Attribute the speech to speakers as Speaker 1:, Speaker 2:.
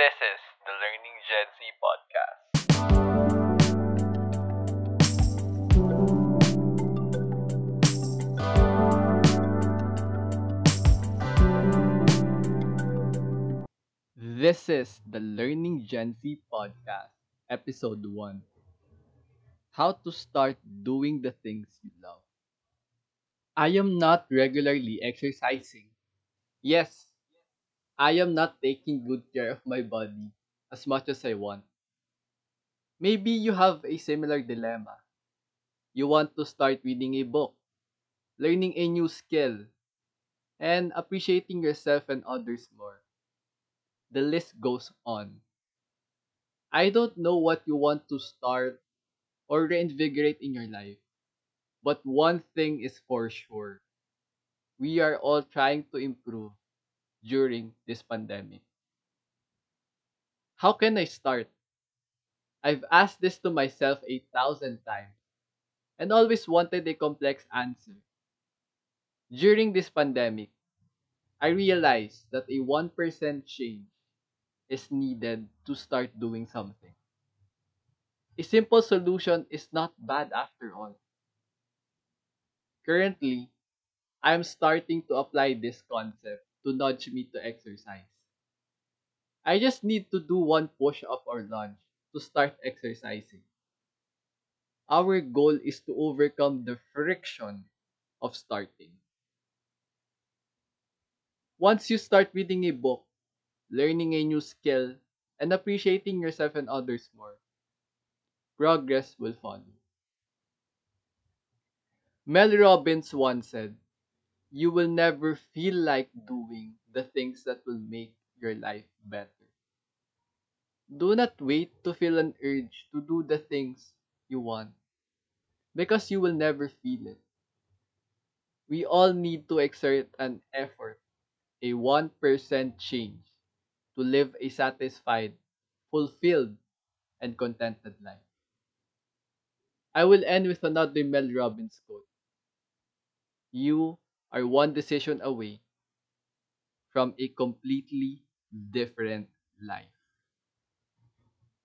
Speaker 1: This is the Learning Gen Z podcast.
Speaker 2: This is the Learning Gen Z podcast, episode 1. How to start doing the things you love. I am not regularly exercising. Yes, I am not taking good care of my body as much as I want. Maybe you have a similar dilemma. You want to start reading a book, learning a new skill, and appreciating yourself and others more the list goes on. I don't know what you want to start or reinvigorate in your life, but one thing is for sure. We are all trying to improve during this pandemic. How can I start? I've asked this to myself a thousand times and always wanted a complex answer. During this pandemic, I realized that a 1% change is needed to start doing something. A simple solution is not bad after all. Currently, I am starting to apply this concept to nudge me to exercise. I just need to do one push up or lunge to start exercising. Our goal is to overcome the friction of starting. Once you start reading a book, learning a new skill, and appreciating yourself and others more, progress will follow. Mel Robbins once said, You will never feel like doing the things that will make your life better. Do not wait to feel an urge to do the things you want because you will never feel it. We all need to exert an effort, a 1% change to live a satisfied, fulfilled, and contented life. I will end with another Mel Robbins quote. You are one decision away from a completely different life.